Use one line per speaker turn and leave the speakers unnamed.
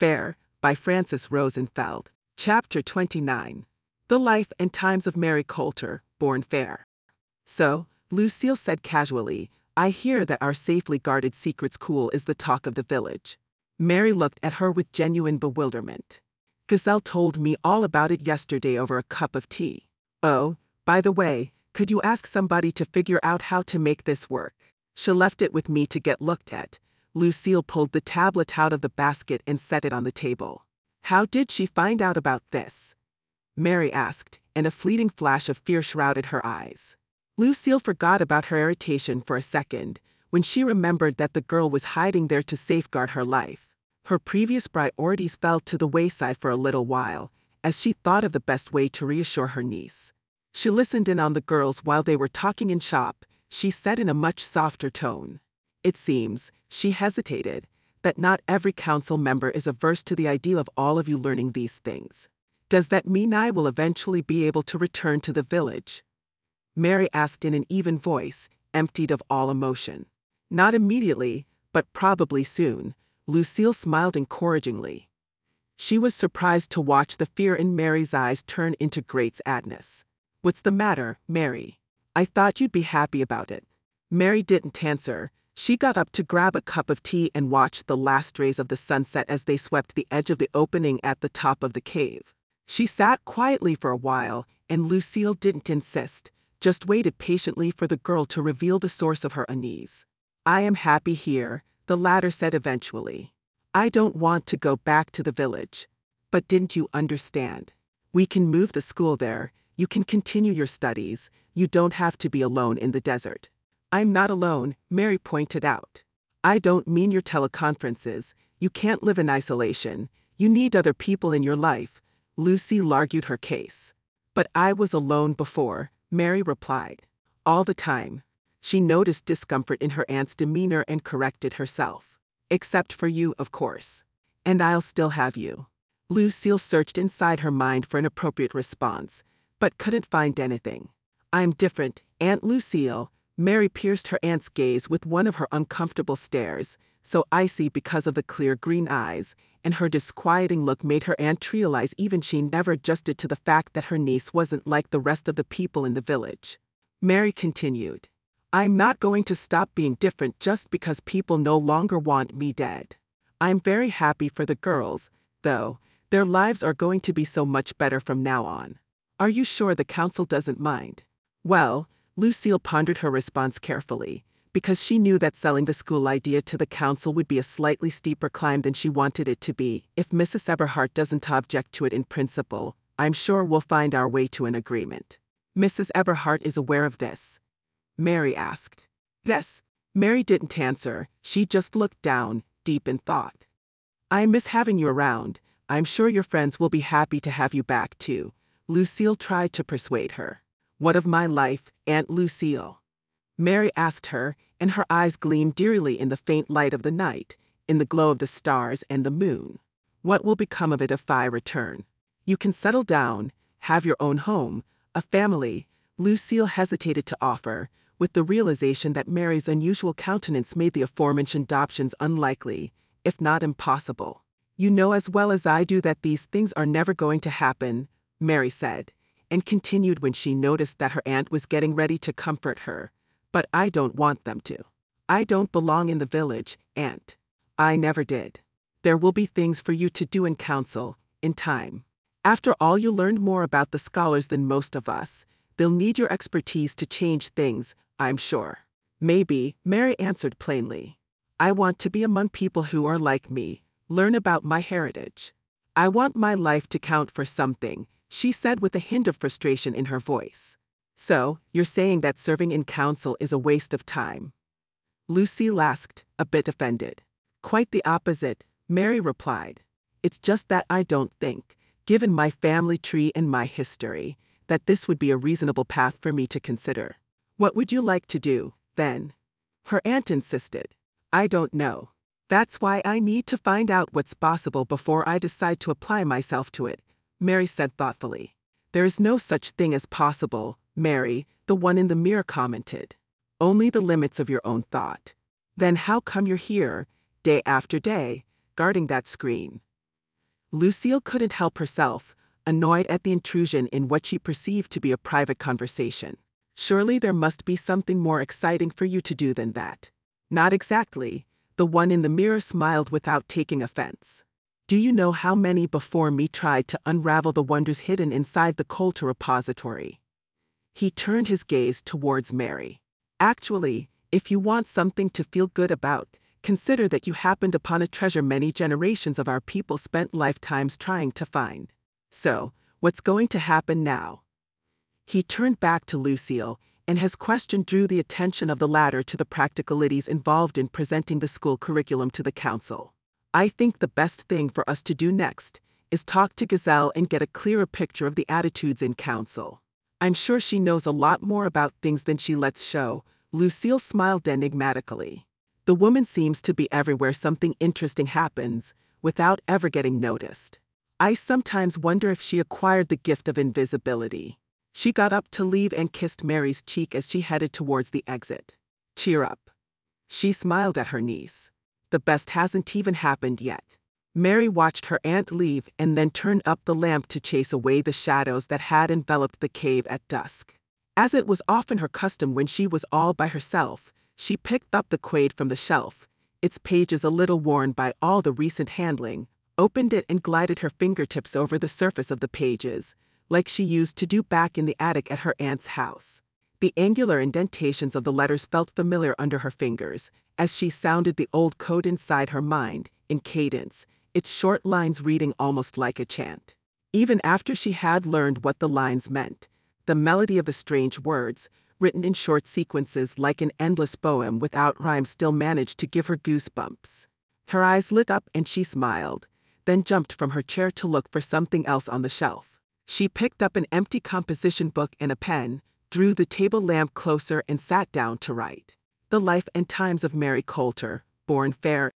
Fair, by Frances Rosenfeld. Chapter 29 The Life and Times of Mary Coulter, born Fair. So, Lucille said casually, I hear that our safely guarded secret school is the talk of the village. Mary looked at her with genuine bewilderment. Giselle told me all about it yesterday over a cup of tea. Oh, by the way, could you ask somebody to figure out how to make this work? She left it with me to get looked at. Lucille pulled the tablet out of the basket and set it on the table. How did she find out about this? Mary asked, and a fleeting flash of fear shrouded her eyes. Lucille forgot about her irritation for a second when she remembered that the girl was hiding there to safeguard her life. Her previous priorities fell to the wayside for a little while as she thought of the best way to reassure her niece. She listened in on the girls while they were talking in shop, she said in a much softer tone. It seems, she hesitated, that not every council member is averse to the idea of all of you learning these things. Does that mean I will eventually be able to return to the village? Mary asked in an even voice, emptied of all emotion. Not immediately, but probably soon, Lucille smiled encouragingly. She was surprised to watch the fear in Mary's eyes turn into great sadness. What's the matter, Mary? I thought you'd be happy about it. Mary didn't answer. She got up to grab a cup of tea and watched the last rays of the sunset as they swept the edge of the opening at the top of the cave. She sat quietly for a while, and Lucille didn't insist, just waited patiently for the girl to reveal the source of her unease. I am happy here, the latter said eventually. I don't want to go back to the village. But didn't you understand? We can move the school there, you can continue your studies, you don't have to be alone in the desert. I'm not alone, Mary pointed out. I don't mean your teleconferences, you can't live in isolation, you need other people in your life, Lucy argued her case. But I was alone before, Mary replied. All the time. She noticed discomfort in her aunt's demeanor and corrected herself. Except for you, of course. And I'll still have you. Lucille searched inside her mind for an appropriate response, but couldn't find anything. I'm different, Aunt Lucille. Mary pierced her aunt's gaze with one of her uncomfortable stares, so icy because of the clear green eyes, and her disquieting look made her aunt realize even she never adjusted to the fact that her niece wasn't like the rest of the people in the village. Mary continued, I'm not going to stop being different just because people no longer want me dead. I'm very happy for the girls, though, their lives are going to be so much better from now on. Are you sure the council doesn't mind? Well, Lucille pondered her response carefully, because she knew that selling the school idea to the council would be a slightly steeper climb than she wanted it to be. If Mrs. Eberhart doesn't object to it in principle, I'm sure we'll find our way to an agreement. Mrs. Eberhart is aware of this. Mary asked. Yes. Mary didn't answer, she just looked down, deep in thought. I miss having you around, I'm sure your friends will be happy to have you back too, Lucille tried to persuade her. What of my life, Aunt Lucille? Mary asked her, and her eyes gleamed dearly in the faint light of the night, in the glow of the stars and the moon. What will become of it if I return? You can settle down, have your own home, a family, Lucille hesitated to offer, with the realization that Mary's unusual countenance made the aforementioned options unlikely, if not impossible. You know as well as I do that these things are never going to happen, Mary said, and continued when she noticed that her aunt was getting ready to comfort her. But I don't want them to. I don't belong in the village, aunt. I never did. There will be things for you to do in council, in time. After all, you learned more about the scholars than most of us. They'll need your expertise to change things, I'm sure. Maybe, Mary answered plainly. I want to be among people who are like me, learn about my heritage. I want my life to count for something, she said with a hint of frustration in her voice. So, you're saying that serving in council is a waste of time? Lucy asked, a bit offended. Quite the opposite, Mary replied. It's just that I don't think, given my family tree and my history, that this would be a reasonable path for me to consider. What would you like to do, then? Her aunt insisted. I don't know. That's why I need to find out what's possible before I decide to apply myself to it, Mary said thoughtfully. There is no such thing as possible, Mary, the one in the mirror commented. Only the limits of your own thought. Then how come you're here, day after day, guarding that screen? Lucille couldn't help herself, annoyed at the intrusion in what she perceived to be a private conversation. Surely there must be something more exciting for you to do than that. Not exactly, the one in the mirror smiled without taking offense. Do you know how many before me tried to unravel the wonders hidden inside the Coulter repository? He turned his gaze towards Mary. Actually, if you want something to feel good about, consider that you happened upon a treasure many generations of our people spent lifetimes trying to find. So, what's going to happen now? He turned back to Lucille, and his question drew the attention of the latter to the practicalities involved in presenting the school curriculum to the council. I think the best thing for us to do next is talk to Giselle and get a clearer picture of the attitudes in council. I'm sure she knows a lot more about things than she lets show. Lucille smiled enigmatically. The woman seems to be everywhere something interesting happens, without ever getting noticed. I sometimes wonder if she acquired the gift of invisibility. She got up to leave and kissed Mary's cheek as she headed towards the exit. Cheer up. She smiled at her niece. The best hasn't even happened yet. Mary watched her aunt leave and then turned up the lamp to chase away the shadows that had enveloped the cave at dusk. As it was often her custom when she was all by herself, she picked up the Quade from the shelf, its pages a little worn by all the recent handling, opened it and glided her fingertips over the surface of the pages, like she used to do back in the attic at her aunt's house. The angular indentations of the letters felt familiar under her fingers, as she sounded the old code inside her mind, in cadence, its short lines reading almost like a chant. Even after she had learned what the lines meant, the melody of the strange words, written in short sequences like an endless poem without rhyme, still managed to give her goosebumps. Her eyes lit up and she smiled, then jumped from her chair to look for something else on the shelf. She picked up an empty composition book and a pen, drew the table lamp closer and sat down to write. The Life and Times of Mary Coulter, Born Fair,